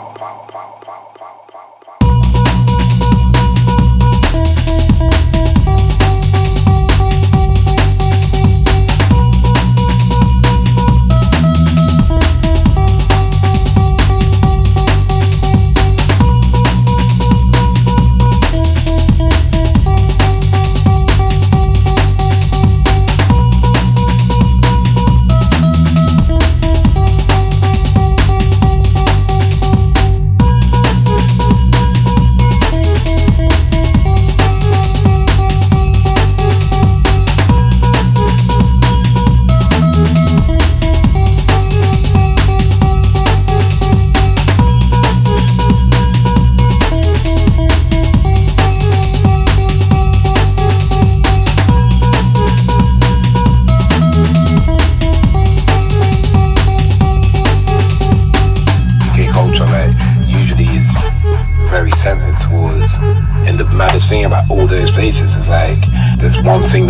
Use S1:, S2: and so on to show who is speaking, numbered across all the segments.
S1: pau, pau, pau, pau.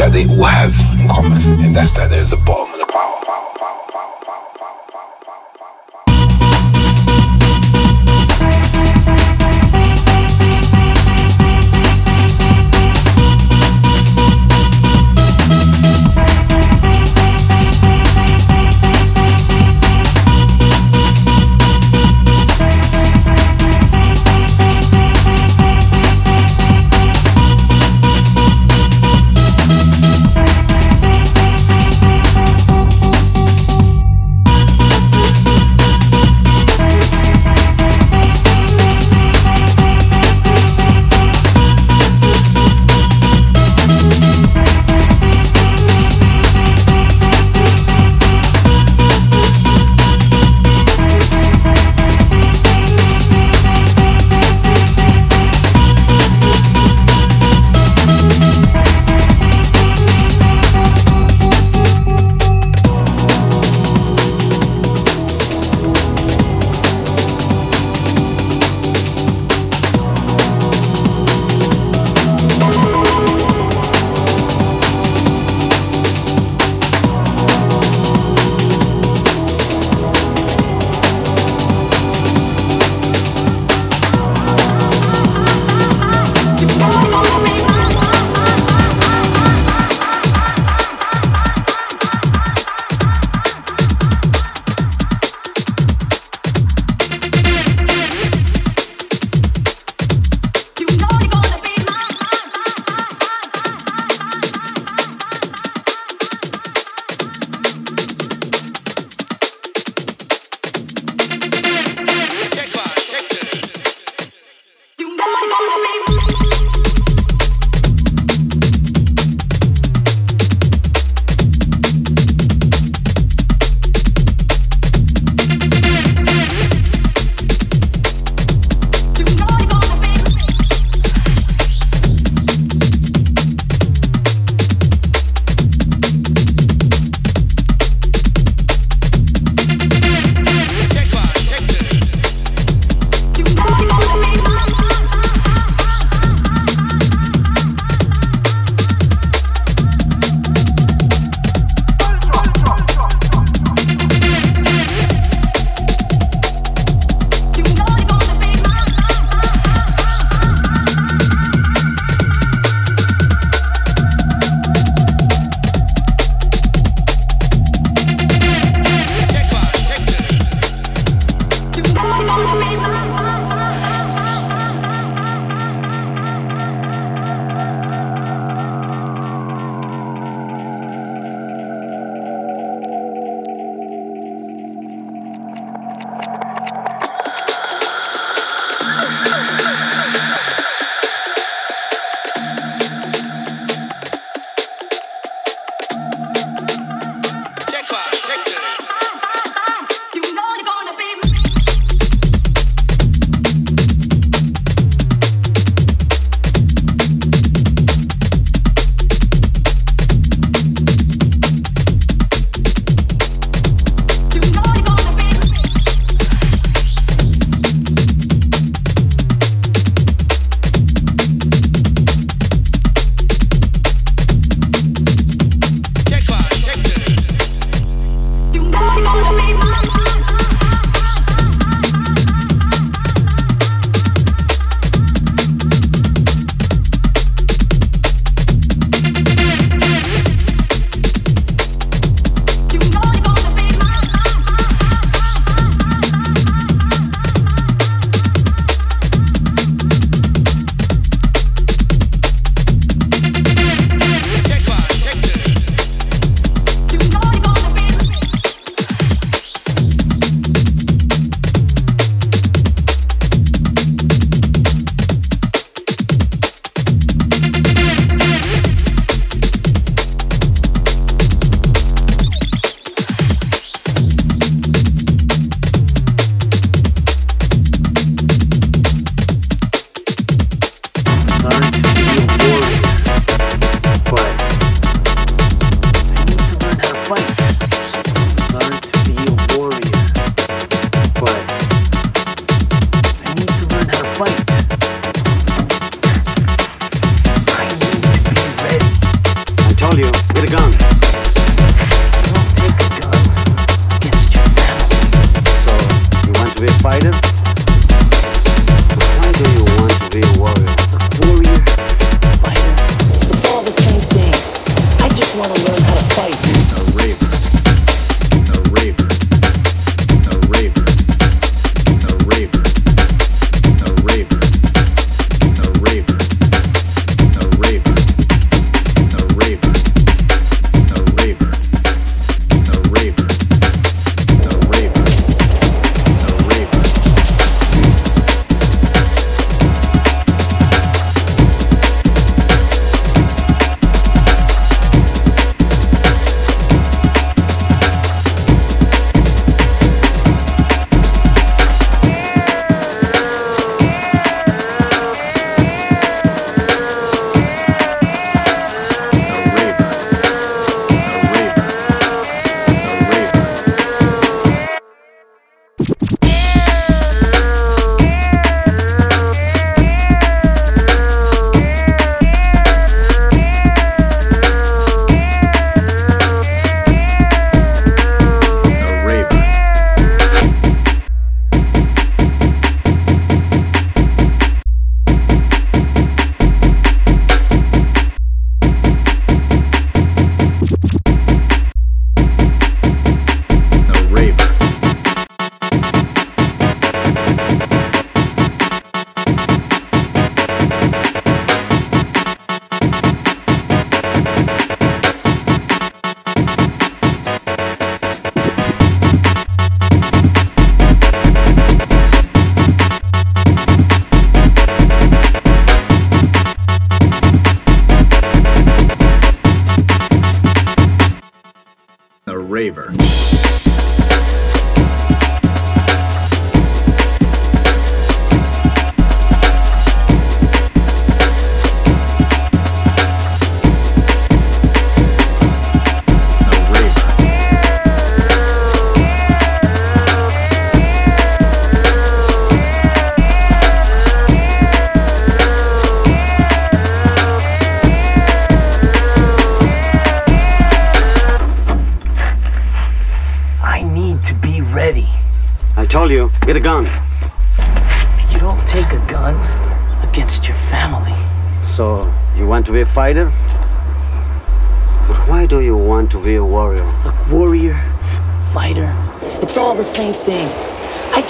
S1: that they all have in common, and that's that there's a bottom power, power, power.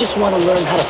S2: Just want to learn how to